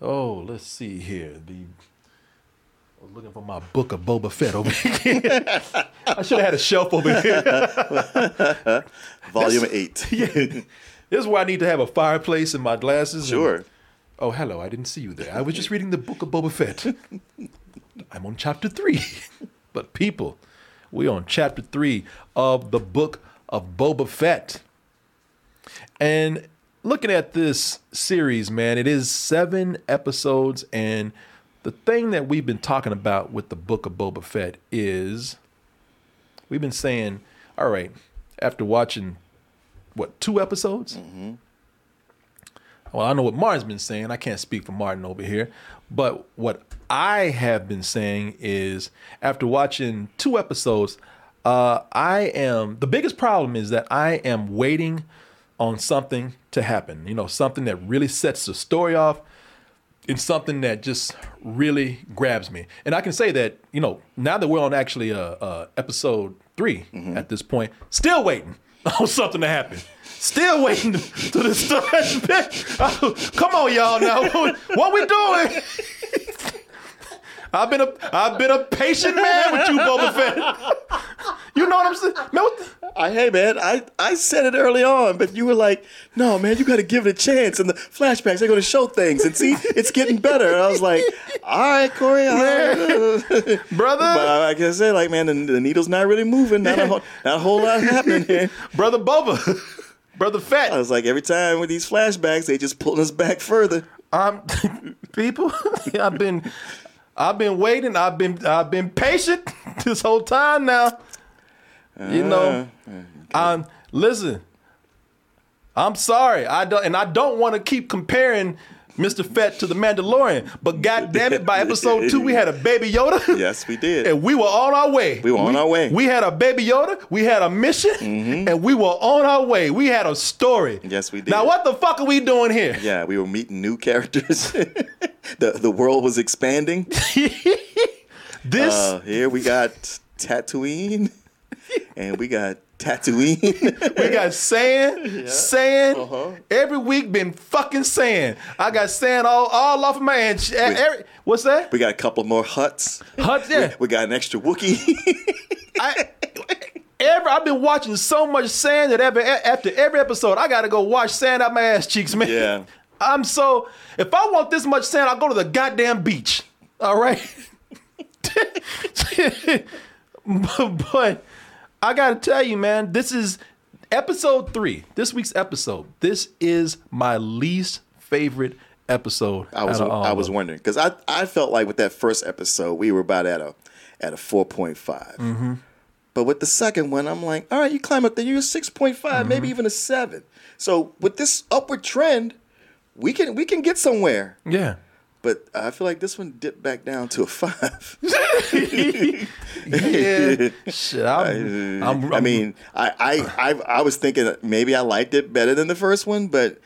Oh, let's see here. The I was looking for my book of Boba Fett over here. I should have had a shelf over here. Volume eight. This is where I need to have a fireplace and my glasses. and- Sure. oh, hello. I didn't see you there. I was just reading the book of Boba Fett. I'm on chapter three. but people, we're on chapter three of the book of Boba Fett. And looking at this series, man, it is seven episodes. And the thing that we've been talking about with the book of Boba Fett is we've been saying, all right, after watching what, two episodes? Well, I know what Martin's been saying. I can't speak for Martin over here. But what I have been saying is after watching two episodes, uh, I am the biggest problem is that I am waiting on something to happen. You know, something that really sets the story off and something that just really grabs me. And I can say that, you know, now that we're on actually uh, uh, episode 3 at this point, still waiting on something to happen. Still waiting to the start. Come on, y'all! Now, what, what we doing? I've been a I've been a patient man with you, Boba Fett. You know what I'm saying? The- I, hey man, I, I said it early on, but you were like, no man, you got to give it a chance. And the flashbacks, they're going to show things, and see, it's getting better. And I was like, all right, Corey, all right. brother, But I- like I said, like man, the, the needle's not really moving. Not a whole, not a whole lot happening here. brother Boba, brother I Fett. was like, every time with these flashbacks, they just pulling us back further. Um, people, I've been, I've been waiting. I've been, I've been patient this whole time now. You know, um, listen. I'm sorry. I don't, and I don't want to keep comparing Mr. Fett to the Mandalorian. But God damn it, by episode two, we had a baby Yoda. Yes, we did. And we were on our way. We were on our way. We had a baby Yoda. We had a mission, and we were on our way. We had a story. Yes, we did. Now, what the fuck are we doing here? Yeah, we were meeting new characters. the the world was expanding. This Uh, here we got Tatooine, and we got Tatooine. We got sand, sand. Uh-huh. Every week been fucking sand. I got sand all, all off of my hand. Every, what's that? we got a couple more huts. Huts, yeah. We got an extra Wookiee. I, every, I've been watching so much sand that every, after every episode, I gotta go wash sand out my ass cheeks, man. Yeah. I'm so. If I want this much sand, I'll go to the goddamn beach. All right. but I gotta tell you, man, this is episode three. This week's episode. This is my least favorite episode. I was out of all I was wondering because I I felt like with that first episode we were about at a at a four Mm-hmm. But with the second one, I'm like, all right, you climb up there, you're a six Mm-hmm. maybe even a seven. So with this upward trend, we can we can get somewhere. Yeah. But I feel like this one dipped back down to a five. Yeah. Shit. I'm, I'm, I mean, I, I, I, I was thinking maybe I liked it better than the first one, but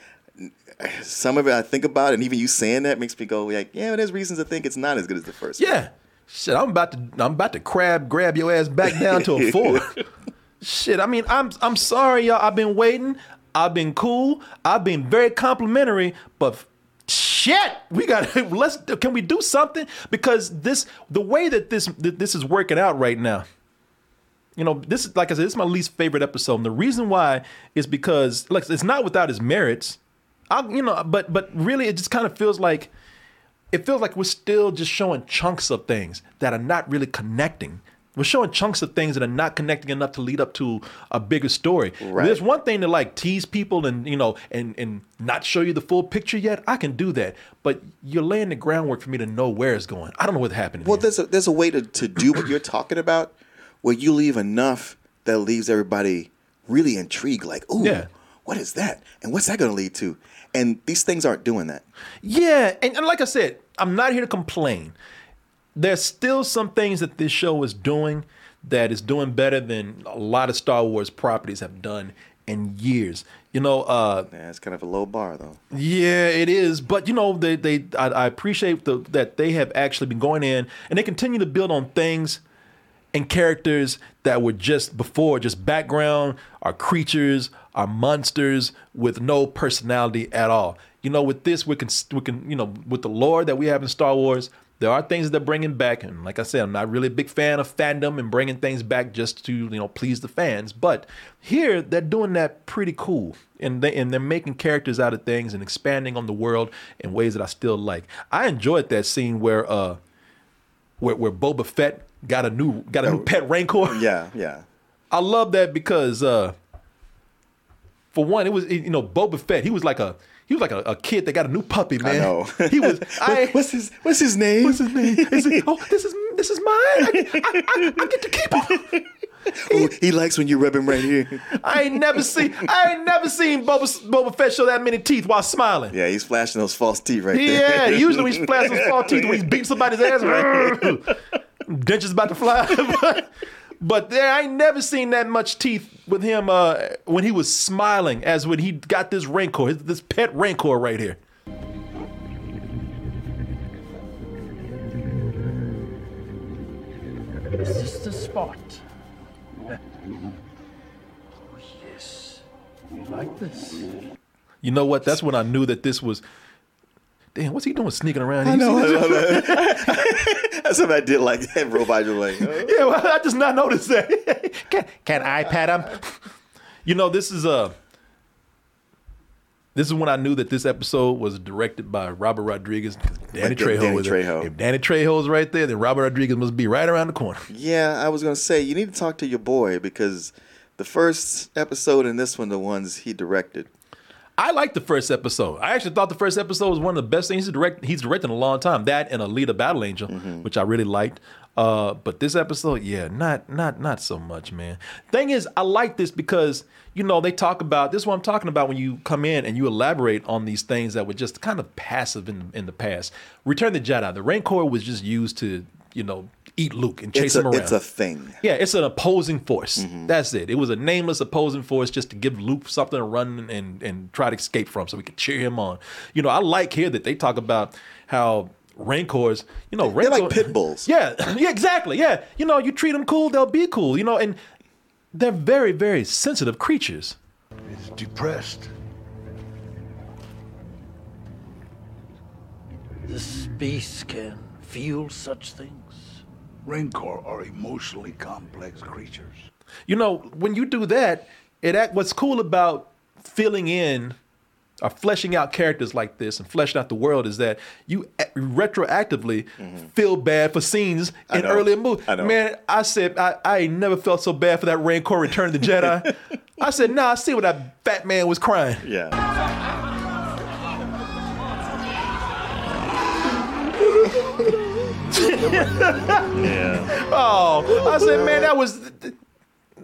some of it I think about, and even you saying that makes me go like, yeah, there's reasons to think it's not as good as the first. one. Yeah. Shit, I'm about to I'm about to crab grab your ass back down to a four. Shit, I mean, I'm I'm sorry, y'all. I've been waiting. I've been cool. I've been very complimentary, but shit, we got let's can we do something because this the way that this that this is working out right now. You know, this is like I said, this is my least favorite episode. And the reason why is because like it's not without its merits. I you know, but but really it just kind of feels like it feels like we're still just showing chunks of things that are not really connecting. We're showing chunks of things that are not connecting enough to lead up to a bigger story. Right. There's one thing to like tease people and you know and and not show you the full picture yet. I can do that, but you're laying the groundwork for me to know where it's going. I don't know what's happening. Well, here. there's a there's a way to, to do what you're talking about, where you leave enough that leaves everybody really intrigued. Like, ooh, Yeah. what is that? And what's that going to lead to? And these things aren't doing that. Yeah, and, and like I said, I'm not here to complain. There's still some things that this show is doing that is doing better than a lot of Star Wars properties have done in years. You know, uh, Yeah, it's kind of a low bar though. yeah, it is. But you know, they they I, I appreciate the, that they have actually been going in and they continue to build on things and characters that were just before just background, are creatures, are monsters with no personality at all. you know, with this, we can we can you know with the lore that we have in Star Wars, there are things that they're bringing back, and like I said, I'm not really a big fan of fandom and bringing things back just to you know please the fans. But here, they're doing that pretty cool, and they and they're making characters out of things and expanding on the world in ways that I still like. I enjoyed that scene where uh where where Boba Fett got a new got a new pet Rancor. Yeah, yeah. I love that because uh for one, it was you know Boba Fett. He was like a he was like a, a kid that got a new puppy, man. I know. He was. I, what's his What's his name? what's his name? Is it, oh, this is this is mine. I, I, I, I get to keep him. Oh, he likes when you rub him right here. I ain't never seen I ain't never seen Boba Boba Fett show that many teeth while smiling. Yeah, he's flashing those false teeth right Yeah, there. Yeah, usually we splash those false teeth when he's beating somebody's ass. Dentures about to fly. But, but there, I ain't never seen that much teeth with him uh, when he was smiling as when he got this rancor, his- this pet rancor right here. Is this the spot? Oh, yes. You like this? You know what? That's when I knew that this was. Damn, what's he doing sneaking around? I here? know. I know. That's something I did like that robot. You're like, oh. Yeah, well, I just not noticed that. can, can I pat him? You know, this is a. This is when I knew that this episode was directed by Robert Rodriguez. Danny Like Trejo Danny was there. Trejo. If Danny Trejo's right there, then Robert Rodriguez must be right around the corner. yeah. I was gonna say you need to talk to your boy because the first episode and this one, the ones he directed. I liked the first episode. I actually thought the first episode was one of the best things he's direct. He's directed in a long time. That and Alita Battle Angel, Mm-hmm. which I really liked. Uh, but this episode, yeah, not not not so much, man. Thing is, I like this because you know they talk about this. Is what I'm talking about when you come in and you elaborate on these things that were just kind of passive in in the past. Return the Jedi. The Rancor was just used to you know eat Luke and chase It's a, him around. it's a thing. Yeah, it's an opposing force. Mm-hmm. That's it. It was a nameless opposing force just to give Luke something to run and and try to escape from, so we could cheer him on. You know, I like here that they talk about how Rancors, you know, They're Rancor, like pit bulls. Yeah, yeah, exactly. Yeah, you know, you treat them cool, they'll be cool. You know, and they're very, very sensitive creatures. He's depressed. This beast can feel such things. Rancor are emotionally complex creatures. You know, when you do that, it act, what's cool about filling in or fleshing out characters like this and fleshing out the world is that you retroactively feel bad for scenes Mm-hmm. I in know. earlier movies. I. Man, I said I, I never felt so bad for that Rancor Return of the Jedi. I said, nah, I see what that fat man was crying. Yeah. yeah. Oh, I said, man, that was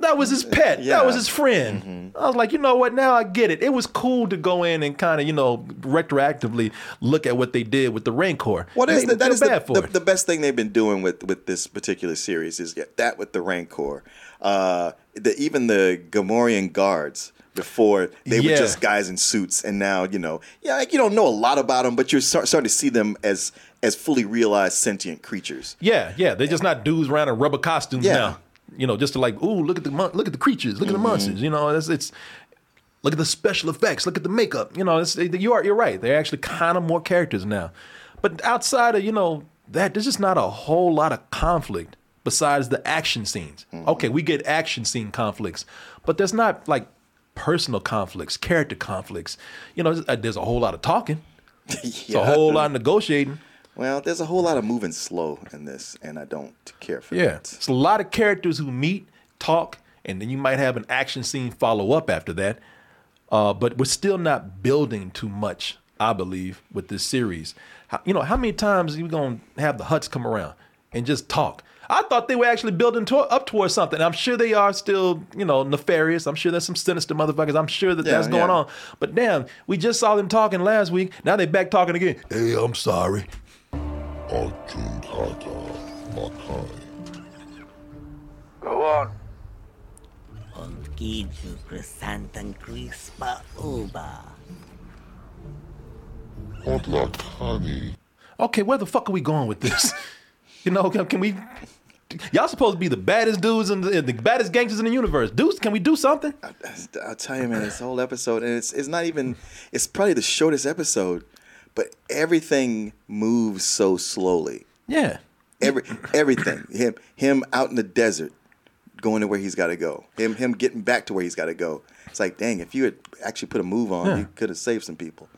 that was his pet. Yeah. That was his friend. I was like, you know what? Now I get it. It was cool to go in and kind of, you know, retroactively look at what they did with the Rancor. What is the, that feel the, for the, the best thing they've been doing with with this particular series is that with the Rancor. Uh, the even the Gamorrean guards before they Yeah. were just guys in suits, and now you know, yeah, like you don't know a lot about them, but you're start, starting to see them as as fully realized sentient creatures. Yeah, yeah. They're just not dudes around in rubber costumes Yeah. now. You know, just to like, ooh, look at the mon- look at the creatures, look at the Mm-hmm. monsters. You know, it's it's look at the special effects, look at the makeup. You know, it's, you are you're right. They're actually kind of more characters now. But outside of you know that, there's just not a whole lot of conflict besides the action scenes. Mm-hmm. Okay, we get action scene conflicts, but there's not like personal conflicts, character conflicts. You know, there's, a whole lot of talking. It's a whole lot of negotiating. Well, there's a whole lot of moving slow in this, and I don't care for Yeah, that. it's a lot of characters who meet, talk, and then you might have an action scene follow up after that. Uh, but we're still not building too much, I believe, with this series. How, you know, how many times are you gonna have the Hutts come around and just talk? I thought they were actually building to- up towards something. I'm sure they are still, you know, nefarious. I'm sure there's some sinister motherfuckers. I'm sure that Yeah, that's going yeah. on. But damn, we just saw them talking last week. Now they back talking again. Hey, I'm sorry. Arjun Kata Makai. Go on. Orgiju Chrysanthemum Crispa Uba. Otlakani. okay, where the fuck are we going with this? you know, can, can we Y'all supposed to be the baddest dudes and the, the baddest gangsters in the universe. Dudes, can we do something? I'll tell you, man, this whole episode, and it's it's not even. It's probably the shortest episode, but everything moves so slowly. Yeah. Every everything. Him him out in the desert, going to where he's got to go. Him him getting back to where he's got to go. It's like, dang, if you had actually put a move on, Yeah. you could have saved some people.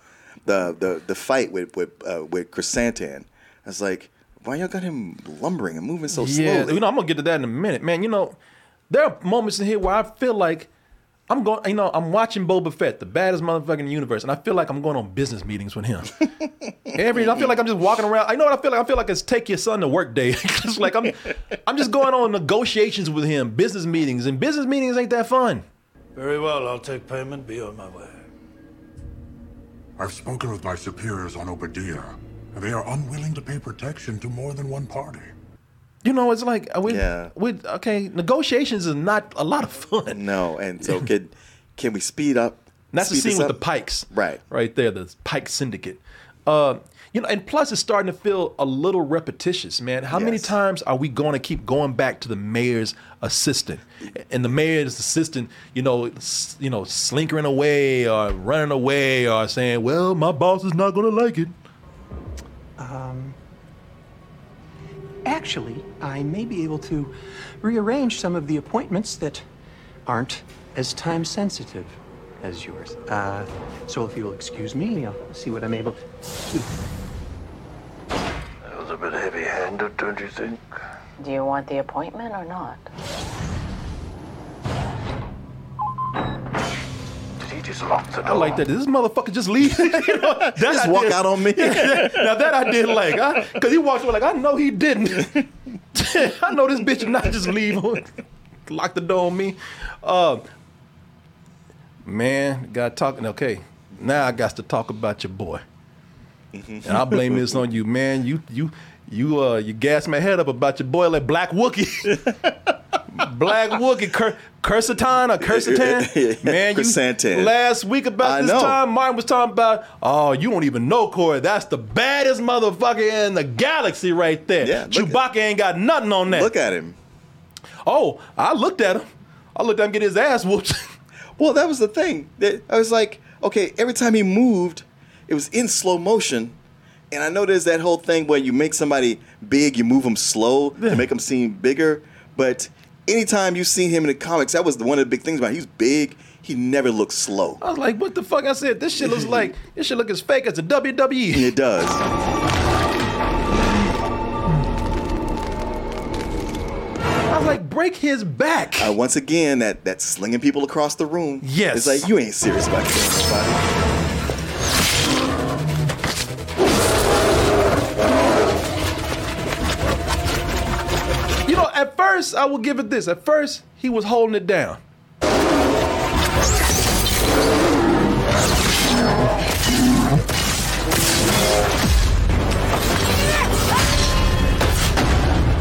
The the the fight with with uh, with Krrsantan. I was like, why y'all got him lumbering and moving so Yeah, slowly? you know, I'm gonna get to that in a minute, man. You know, there are moments in here where I feel like I'm going. You know, I'm watching Boba Fett, the baddest motherfucker in the universe, and I feel like I'm going on business meetings with him. Every, I feel like I'm just walking around. I know what I feel like. I feel like it's take your son to work day. it's like I'm, I'm just going on negotiations with him, business meetings, and business meetings ain't that fun. Very well, I'll take payment. Be on my way. I've spoken with my superiors on Oba Diah, and they are unwilling to pay protection to more than one party. You know, it's like with, Yeah. with okay, negotiations is not a lot of fun. no, and so can can we speed up? And that's the speed scene with the Pikes. Right. Right there, the Pike Syndicate. Uh, you know, and plus it's starting to feel a little repetitious, man. How many times are we going to keep going back to the mayor's assistant? And the mayor's assistant, you know, s- you know, slinkering away or running away or saying, "Well, my boss is not going to like it." Actually, I may be able to rearrange some of the appointments that aren't as time sensitive as yours. Uh, so if you'll excuse me, I'll see what I'm able to do. That was a bit heavy-handed, don't you think? Do you want the appointment or not? Just lock the door? I like that. Did this motherfucker just leave? You know, that Just I walk did- out on me. now that I did like, because he walked away like I know he didn't. I know this bitch did not just leave, lock the door on me. Uh, man, got talking. Okay, now I got to talk about your boy, and I blame this on you, man. You you you uh you gassed my head up about your boy like Black Wookiee. Black Wookiee, Cur- Cursitan or man. You, Krrsantan. last week about I this know. time, Martin was talking about, oh, you don't even know, Corey. That's the baddest motherfucker in the galaxy right there. Yeah, look- Chewbacca ain't got nothing on that. Look at him. oh, I looked at him. I looked at him get his ass whooped. Well, that was the thing. That I was like, okay, every time he moved, it was in slow motion. And I know there's that whole thing where you make somebody big, you move them slow to make them seem bigger. But anytime you see him in the comics, that was one of the big things about. Him. He's big. He never looks slow. I was like, what the fuck? I said, this shit looks like, this shit look as fake as the WWE. And it does. I was like, break his back. Uh, once again, that that slinging people across the room. Yes. It's like you ain't serious about killing nobody. At first, I will give it this. At first, he was holding it down.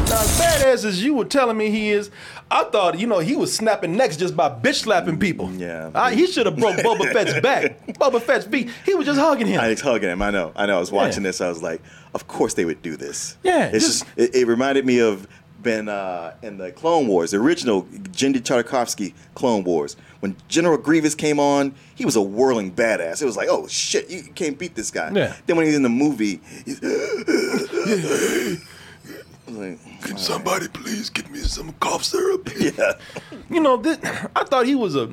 Now, as badass as you were telling me he is, I thought, you know, he was snapping necks just by bitch slapping people. Yeah. Uh, he should have broke Boba Fett's back. Boba Fett's feet. He was just hugging him. I was hugging him. I know. I know. I was watching this. I was like, of course they would do this. Yeah, It's just- just. It, it reminded me of Ben uh, in the Clone Wars, the original Genndy Tartakovsky Clone Wars. When General Grievous came on, he was a whirling badass. It was like, oh shit, you can't beat this guy. Yeah. Then when he's in the movie, he's. Like, Can somebody please get me some cough syrup? yeah. you know, this, I thought he was a.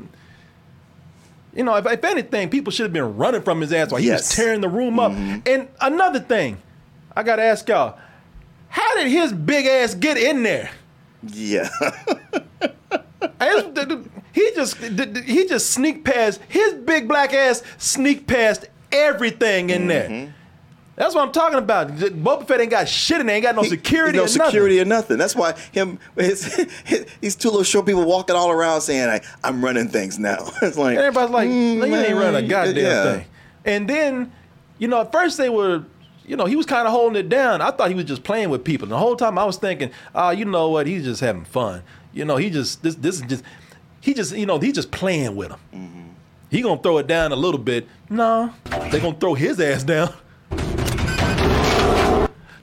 You know, if, if anything, people should have been running from his ass while he was tearing the room up. And another thing, I gotta ask y'all, how did his big ass get in there? Yeah. His- the- the- he just he just sneaked past his big black ass sneaked past everything in there. That's what I'm talking about. Boba Fett ain't got shit in there. Ain't got no He- security. no or nothing. security or nothing. That's why him, his, his, these two little short people walking all around saying, like, "I'm running things now." it's like And everybody's like, mm, "No, you ain't running a goddamn yeah. thing. And then, you know, at first they were, you know, he was kind of holding it down. I thought he was just playing with people. And the whole time I was thinking, ah, you know what? He's just having fun. You know, he just this this is just he just you know he's just playing with him. Mm-hmm. He gonna throw it down a little bit. No, they gonna throw his ass down.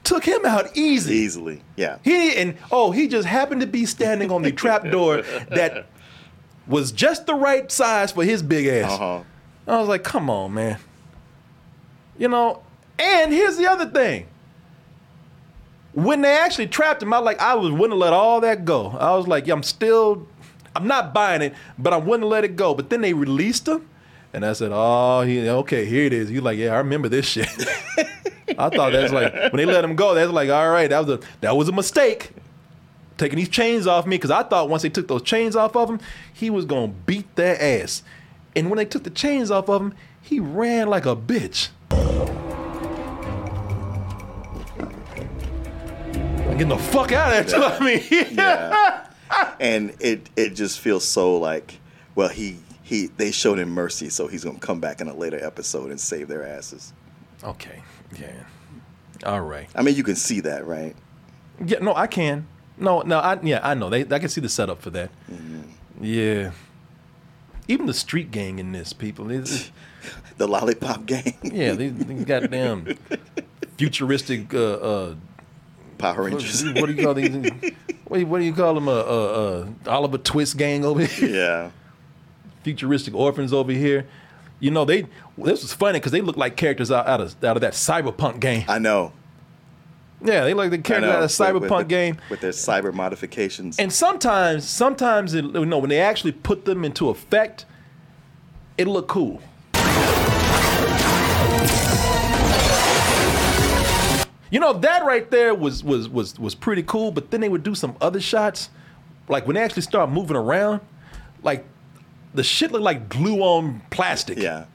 took him out easy. Easily. Yeah. He and oh, he just happened to be standing on the trap door that was just the right size for his big ass. Uh-huh. I was like, come on, man. You know, and here's the other thing. When they actually trapped him, I like I was willing to let all that go. I was like, yeah, I'm still I'm not buying it, but I'm willing to let it go. But then they released him, and I said, oh, he okay, here it is. He's like, yeah, I remember this shit. I thought that's like when they let him go, that's like, all right, that was a that was a mistake. Taking these chains off me because I thought once they took those chains off of him, he was gonna beat their ass. And when they took the chains off of him, he ran like a bitch. I'm getting the fuck out of there. too. I mean, Yeah. and it it just feels so like well he he they showed him mercy so he's gonna come back in a later episode and save their asses. Okay. Yeah. All right. I mean you can see that right. Yeah. No, I can. No. No. I yeah. I know. They. I can see the setup for that. Yeah. Even the street gang in this, people. It's, The lollipop gang, yeah. These, these goddamn futuristic. Uh, uh, Power what, Rangers. what do you call these? What, do you- what do you call them? Uh, uh, uh, Oliver Twist gang over here. yeah. Futuristic orphans over here. You know they. This was funny because they look like characters out, out of out of that cyberpunk game. I know. Yeah, they look like the I characters out of With- with- cyberpunk with- game. with their cyber modifications. And sometimes, sometimes it, you know, when they actually put them into effect, it look cool. You know that right there was was was was pretty cool. But then they would do some other shots, like when they actually start moving around, like the shit looked like glue on plastic. yeah.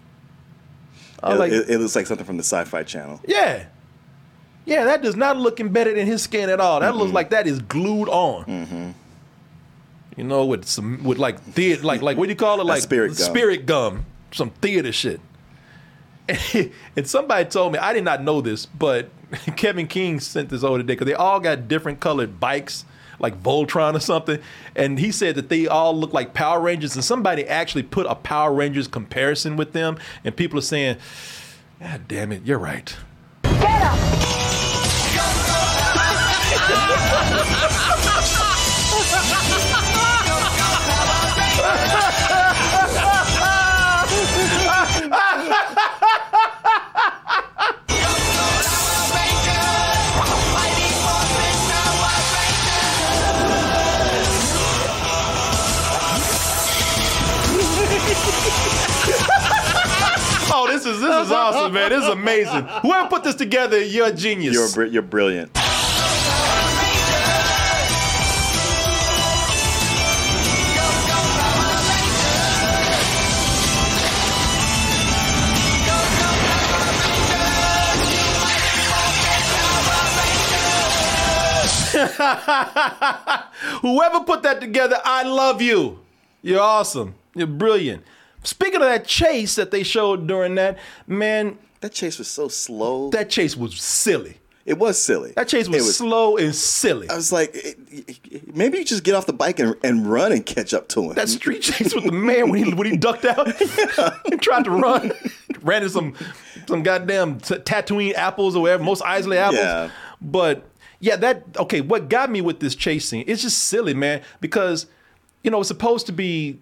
I It, like, it, it looks like something from the Sci-Fi Channel. yeah, yeah, that does not look embedded in his skin at all. That looks like that is glued on. Mm-hmm. You know, with some with like theater, like like what do you call it? Like spirit gum. spirit gum, some theater shit. And somebody told me I did not know this, but Kevin King sent this over today because they all got different colored bikes, like Voltron or something. And he said that they all look like Power Rangers, and somebody actually put a Power Rangers comparison with them, and people are saying, "God damn it, you're right." Is this is awesome, man. This is amazing. Whoever put this together, you're a genius. You're br- you're brilliant. Whoever put that together, I love you. You're awesome. You're brilliant. Speaking of that chase that they showed during that, man, That chase was so slow. that chase was silly. it was silly. That chase was, It slow and silly. I was like, it- it- maybe you just get off the bike and, and run and catch up to him. That street chase with the man when he when he ducked out, and tried to run, ran into some some goddamn t- Tatooine apples or whatever, Mos Eisley apples. Yeah. But yeah, that okay. What got me with this chase scene? It's just silly, man, because you know it's supposed to be.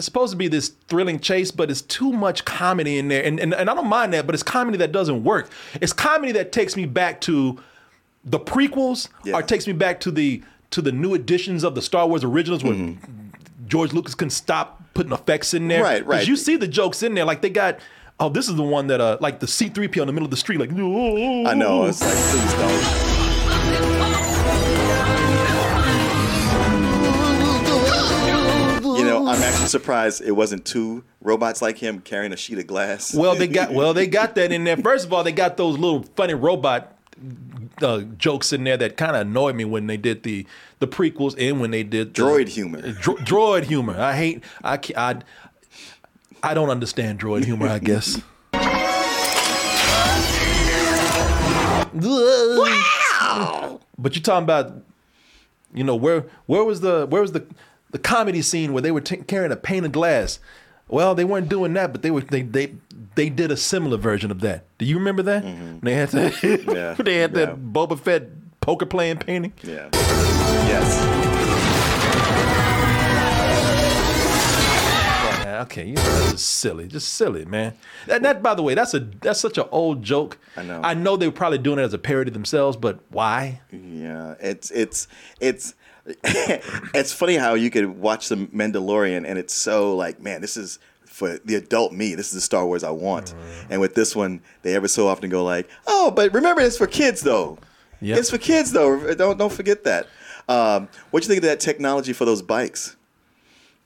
It's supposed to be this thrilling chase, but it's too much comedy in there. And, and, and I don't mind that, but it's comedy that doesn't work. It's comedy that takes me back to the prequels Yeah. or takes me back to the to the new editions of the Star Wars originals when George Lucas couldn't stop putting effects in there. Mm-hmm. Right, right. You see the jokes in there, like they got. Oh, this is the one that uh, like the C three P on the middle of the street, like. I know. It's like, please don't. Surprised it wasn't two robots like him carrying a sheet of glass. Well, they got well, they got that in there. First of all, they got those little funny robot uh, jokes in there that kind of annoyed me when they did the the prequels and when they did the, Droid humor. Dro- droid humor. I hate. I I I don't understand droid humor. I guess. wow. But you're talking about, you know, where where was the where was the the comedy scene where they were t- carrying a pane of glass? Well, they weren't doing that, but they were they they they did a similar version of that. Do you remember that? They had that. Mm-hmm. Yeah, they had yeah. that Boba Fett poker playing painting. Yeah. Yes. Okay, you know, that's just silly, just silly, man. That, that, by the way, that's a that's such an old joke. I know. I know they were probably doing it as a parody themselves, but why? Yeah. It's it's it's it's funny how you could watch the Mandalorian and it's so like, man, this is for the adult me. This is the Star Wars I want. Mm-hmm. And with this one, they ever so often go like, oh, but remember, it's for kids though. Yep. It's for kids though. Don't don't forget that. Um, what you think of that technology for those bikes?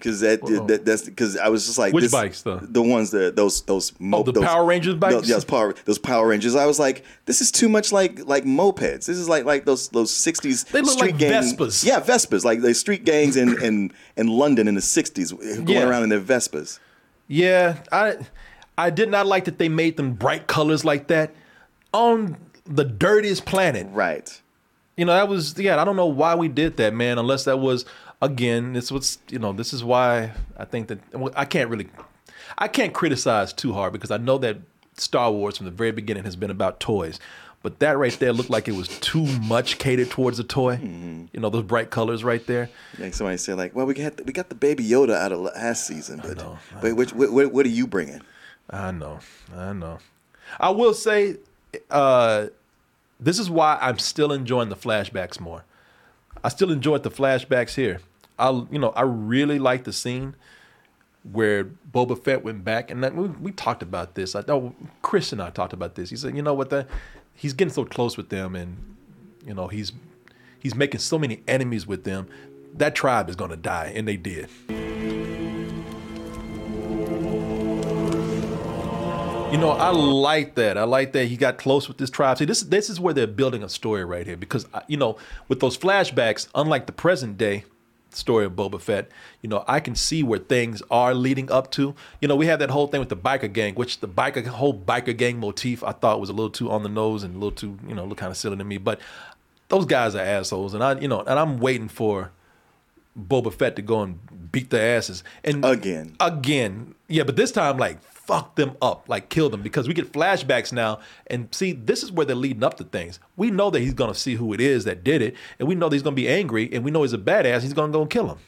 Because that, that that's because I was just like Which this- bikes, though? The ones that those those mo- Oh, the those- Power Rangers bikes? Those, yes, Power those Power Rangers. I was like, this is too much like like mopeds. This is like like those those sixties. They look street like gang- Vespas. Yeah, Vespas. Like the street gangs in in in London in the sixties going Yeah. around in their Vespas. Yeah, I I did not like that they made them bright colors like that on the dirtiest planet. Right. You know, that was yeah, I don't know why we did that, man, unless that was again, this was you know, this is why I think that well, I can't really I can't criticize too hard because I know that Star Wars from the very beginning has been about toys. But that right there looked like it was too much catered towards a toy. You know, those bright colors right there. Like somebody said, like, well, we got we got the Baby Yoda out of last season, but but which, what, what what are you bringing? I know, I know. I will say, uh, this is why I'm still enjoying the flashbacks more. I still enjoyed the flashbacks here. I, you know, I really like the scene where Boba Fett went back, and that, we, we talked about this. I know Chris and I talked about this. He said, you know what, he's getting so close with them, and you know he's he's making so many enemies with them. That tribe is going to die, and they did. You know, I like that. I like that he got close with this tribe. See, this this is where they're building a story right here because you know, with those flashbacks, unlike the present day story of Boba Fett, you know, I can see where things are leading up to. You know, we have that whole thing with the biker gang, which the biker whole biker gang motif I thought was a little too on the nose and a little too, you know, look kind of silly to me. But those guys are assholes, and I, you know, and I'm waiting for Boba Fett to go and beat their asses and Again. again. Yeah, but this time like fuck them up, like kill them because we get flashbacks now and see this is where they're leading up to things. We know that he's gonna see who it is that did it, and we know that he's gonna be angry, and we know he's a badass. He's gonna go and kill him.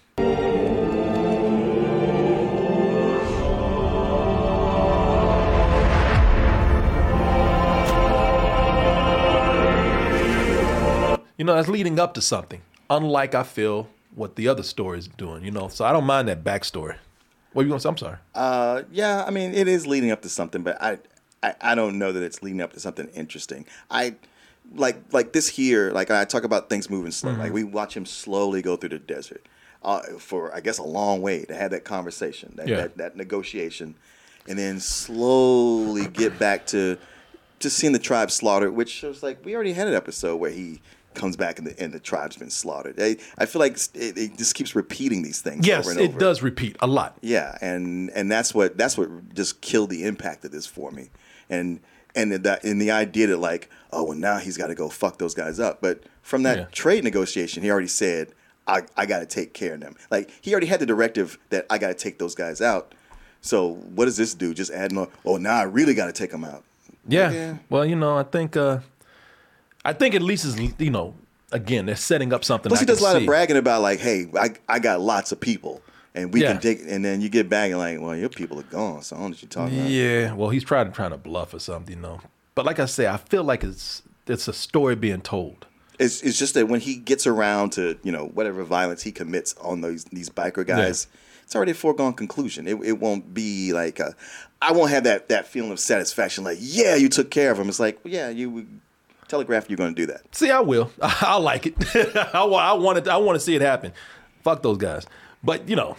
You know, that's leading up to something. Unlike I feel what the other story is doing. You know, so I don't mind that backstory. What are you gonna say? I'm sorry. Uh, yeah, I mean, it is leading up to something, but I, I, I don't know that it's leading up to something interesting. I like like this here. Like I talk about things moving slow. Like we watch him slowly go through the desert uh, for I guess a long way to have that conversation, that, Yeah. that that negotiation, and then slowly get back to just seeing the tribe slaughtered. Which was like we already had an episode where he comes back and the and the tribe's been slaughtered. I, I feel like it, it just keeps repeating these things. Yes, it does repeat a lot. Yeah, and and that's what that's what just killed the impact of this for me, and and that and the idea that like oh well now he's got to go fuck those guys up, but from that Yeah. trade negotiation he already said I I got to take care of them. Like he already had the directive that I got to take those guys out. So what does this do? Just add more. Oh now I really got to take them out. Yeah. Yeah. Well, you know, I think uh I think at least is you know, again, they're setting up something. Plus I he does a lot see. of bragging about like hey I I got lots of people. And we Yeah. can take, and then you get back and like, well, your people are gone. So I don't know what you're talking about. Yeah. Well, he's trying to trying to bluff or something, you know. But like I say, I feel like it's it's a story being told. It's, it's just that when he gets around to you know whatever violence he commits on those these biker guys, it's already a foregone conclusion. It, it won't be like a, I won't have that that feeling of satisfaction. Like yeah, you took care of him. It's like well, yeah, you telegraph you're going to do that. See, I will. I like it. I, I want it. I want to see it happen. Fuck those guys. But you know,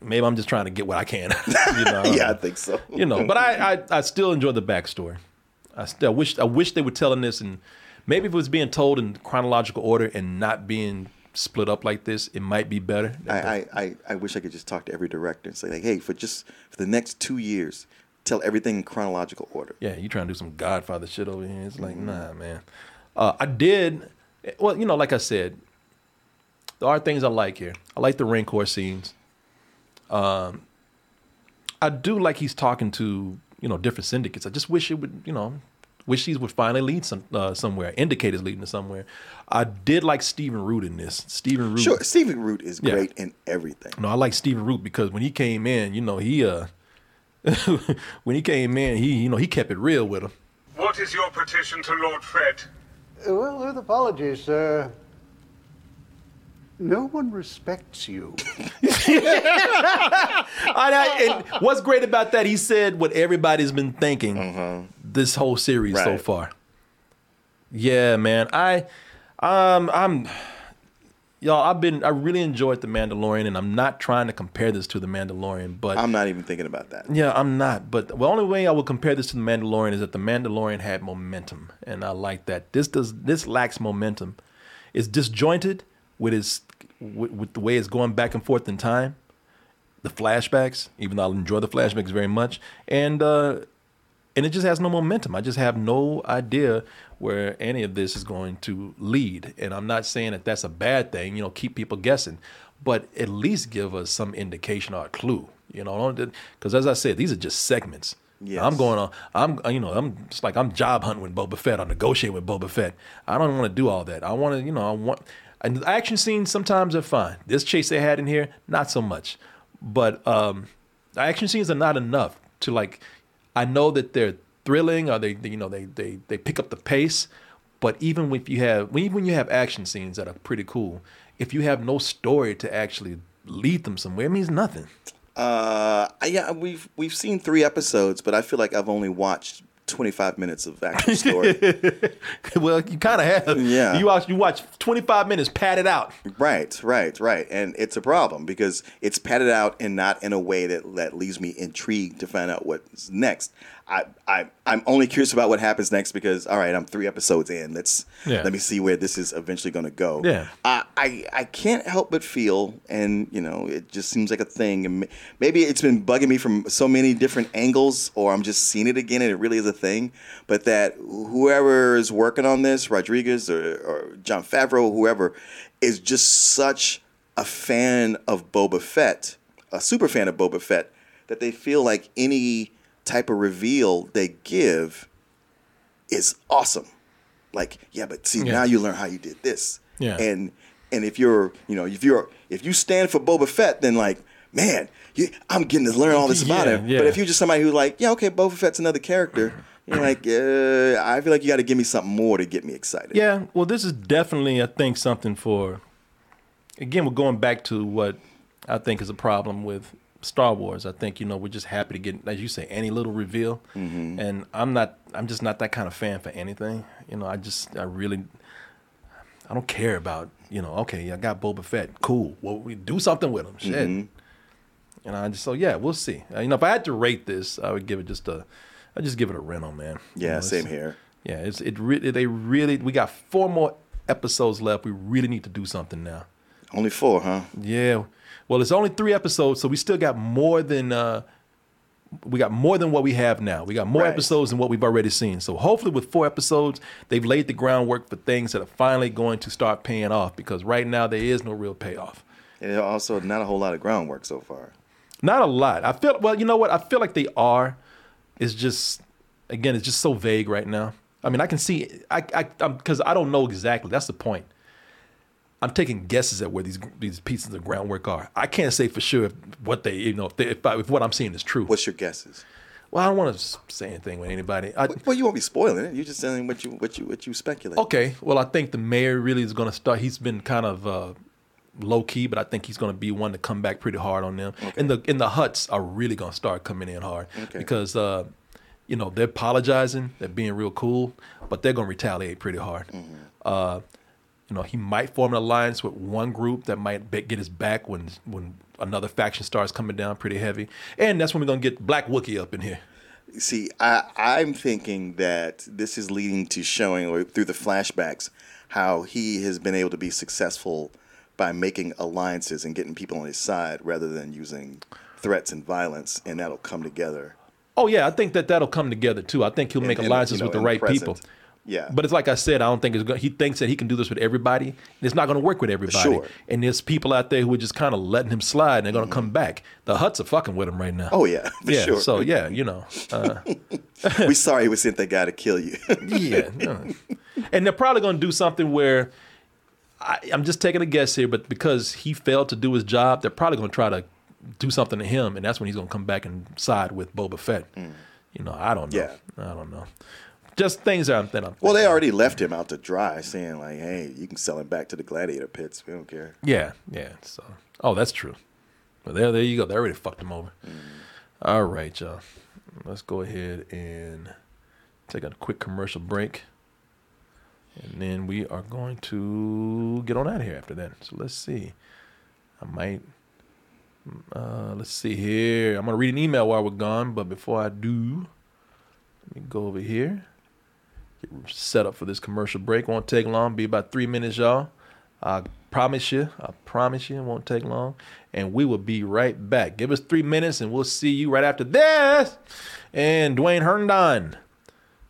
maybe I'm just trying to get what I can. you know, yeah, I think so. you know. But I, I, I still enjoy the backstory. I still I wish I wish they were telling this and maybe if it was being told in chronological order and not being split up like this, it might be better. I, I, I, I wish I could just talk to every director and say like, hey, for just for the next two years, tell everything in chronological order. yeah, you trying to do some Godfather shit over here? It's like, Mm-hmm. nah, man. Uh, I did. Well, you know, like I said, there are things I like here. I like the Rancor scenes. Um, I do like he's talking to you know different syndicates. I just wish it would you know wish these would finally lead some uh, somewhere. Indicators leading to somewhere. I did like Stephen Root in this. Stephen Root. Sure, Stephen Root is Yeah. great in everything. No, I like Stephen Root because when he came in, you know he uh when he came in, he you know he kept it real with him. What is your petition to Lord Fett? Well, with apologies, sir. No one respects you. I, I- and what's great about that? He said what everybody's been thinking this whole series so far. Yeah, man. I, um, I'm, y'all. I've been. I really enjoyed the Mandalorian, and I'm not trying to compare this to the Mandalorian, but I'm not even thinking about that. yeah, I'm not. But the only way I would compare this to the Mandalorian is that the Mandalorian had momentum, and I like that. This does. This lacks momentum. It's disjointed with its with, with the way it's going back and forth in time. The flashbacks, even though I enjoy the flashbacks very much, and uh, and it just has no momentum. I just have no idea where any of this is going to lead. And I'm not saying that that's a bad thing. You know, keep people guessing, but at least give us some indication or a clue. You know, because as I said, these are just segments. Yes. I'm going on. I'm you know I'm it's like I'm job hunting with Boba Fett. I'm negotiating with Boba Fett. I don't want to do all that. I want to you know I want. And the action scenes sometimes are fine. This chase they had in here, not so much. But um, the action scenes are not enough to like. I know that they're thrilling, or they, they you know they they they pick up the pace. But even if you have even when you have action scenes that are pretty cool, if you have no story to actually lead them somewhere, it means nothing. Uh, yeah, we've we've seen three episodes, but I feel like I've only watched 25 minutes of actual story. well, you kind of have. Yeah. You watch you watch 25 minutes padded out. right, right, right, and it's a problem because it's padded out and not in a way that that leaves me intrigued to find out what's next. I, I I'm only curious about what happens next because all right, I'm three episodes in. Let's Yeah. let me see where this is eventually going to go. Yeah. I, I I can't help but feel, and you know, it just seems like a thing. And maybe it's been bugging me from so many different angles, or I'm just seeing it again, and it really is a thing. But that whoever is working on this, Rodriguez or, or Jon Favreau, whoever, is just such a fan of Boba Fett, a super fan of Boba Fett, that they feel like any type of reveal they give is awesome. Like, yeah, but see, Yeah. now you learn how you did this. Yeah. And and if you're, you know, if you're if you stand for Boba Fett, then like, man, you, I'm getting to learn all this about Yeah, him. yeah. But if you're just somebody who's like, yeah, okay, Boba Fett's another character, you're like, uh, I feel like you got to give me something more to get me excited. Yeah, well, this is definitely, I think, something for. Again, we're going back to what I think is a problem with Star Wars. I think you know we're just happy to get, as you say, any little reveal, and I'm not. I'm just not that kind of fan for anything. You know, I just, I really, I don't care about. You know, okay, I got Boba Fett, cool. Well, we do something with him, shit. And I just, so yeah, we'll see. Uh, you know, if I had to rate this, I would give it just a, I just give it a rental, man. You Yeah, know, same here. yeah, it's it really they really we got four more episodes left. We really need to do something now. Only four, huh? Yeah. Well, it's only three episodes, so we still got more than uh we got more than what we have now. We got more Right. episodes than what we've already seen. So hopefully with four episodes, they've laid the groundwork for things that are finally going to start paying off because right now there is no real payoff. And also not a whole lot of groundwork so far. Not a lot. I feel well, you know what? I feel like they are. It's just again, it's just so vague right now. I mean, I can see I I I'm because I don't know exactly. That's the point. I'm taking guesses at where these these pieces of groundwork are. I can't say for sure if what they you know if, they, if, I, if what I'm seeing is true. What's your guesses? Well, I don't want to say anything with anybody. I, Well, you won't be spoiling it. You're just saying what you what you what you speculate. okay, well, I think the mayor really is going to start. He's been kind of uh, low key, but I think he's going to be one to come back pretty hard on them. And the and the Hutts are really going to start coming in hard Okay. because uh, you know they're apologizing, they're being real cool, but they're going to retaliate pretty hard. Uh, you know, he might form an alliance with one group that might be- get his back when when another faction starts coming down pretty heavy, and that's when we're going to get Black Wookiee up in here. See, I, I'm thinking that this is leading to showing or through the flashbacks how he has been able to be successful by making alliances and getting people on his side rather than using threats and violence, and that'll come together. Oh yeah, I think that that'll come together too. I think he'll make in alliances you know, with the right people. Yeah. But it's like I said, I don't think it's going. He thinks that he can do this with everybody. and It's not going to work with everybody. Sure. And there's people out there who are just kind of letting him slide, and they're going to come back. The Hutts are fucking with him right now. Oh yeah, for yeah. sure. So yeah, you know. Uh, we sorry we sent that guy to kill you. yeah. no. And they're probably going to do something where I, I'm just taking a guess here, but because he failed to do his job, they're probably going to try to do something to him, and that's when he's going to come back and side with Boba Fett. You know, I don't know. Mm. Yeah. I don't know. Just things that I'm, I'm well, they already left him out to dry, saying like, "Hey, you can sell him back to the gladiator pits. We don't care." Yeah, yeah. So, oh, that's true. Well, there, there you go. They already fucked him over. All right, y'all. Let's go ahead and take a quick commercial break, and then we are going to get on out of here after that. So let's see. I might. Uh, let's see here. I'm gonna read an email while we're gone, but before I do, let me go over here. Set up for this commercial break. Won't take long. Be about three minutes, y'all. I promise you. I promise you, it won't take long. And we will be right back. Give us three minutes, and we'll see you right after this. And Dwayne Herndon.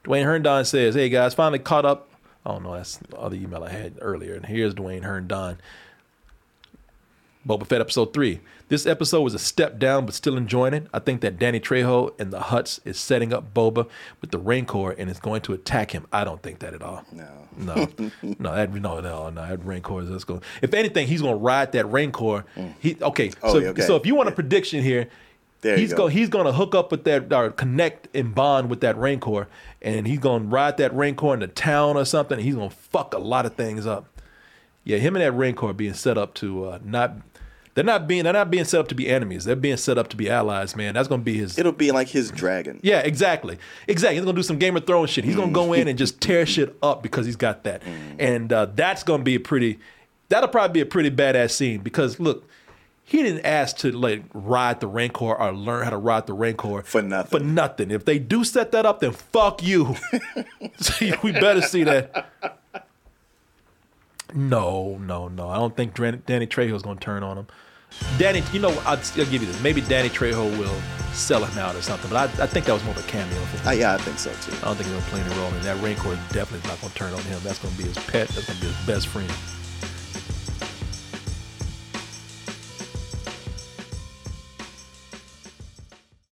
Dwayne Herndon says, "Hey guys, finally caught up." Oh no, that's the other email I had earlier. And here's Dwayne Herndon. Boba Fett episode three. This episode was a step down, but still enjoying it. I think that Danny Trejo and the Hutts is setting up Boba with the Rancor and is going to attack him. I don't think that at all. No. No, no, that no, no, no. That Rancor is just going. If anything, he's going to ride that Rancor. He okay. Oh, so, okay. so if you want a prediction here, There he's go. go. He's going to hook up with that or connect and bond with that Rancor, and he's going to ride that Rancor into town or something. And he's going to fuck a lot of things up. Yeah, him and that Rancor being set up to uh, not. They're not being. They're not being set up to be enemies. They're being set up to be allies. Man, that's going to be his. It'll be like his dragon. Yeah, exactly. Exactly. He's gonna do some Game of Thrones shit. He's gonna go in and just tear shit up because he's got that. And uh, that's gonna be a pretty that'll probably be a pretty badass scene because look, he didn't ask to like ride the Rancor or learn how to ride the Rancor For nothing. For nothing. If they do set that up, then fuck you. See, we better see that. No, no, no. I don't think Danny, Danny Trejo's gonna turn on him. Danny, you know, I'll, I'll give you this. Maybe Danny Trejo will sell him out or something, but I, I think that was more of a cameo for him. Uh, yeah, I think so too. I don't think he's gonna play any role in that. Rancor definitely is not gonna turn on him. That's gonna be his pet. That's gonna be his best friend.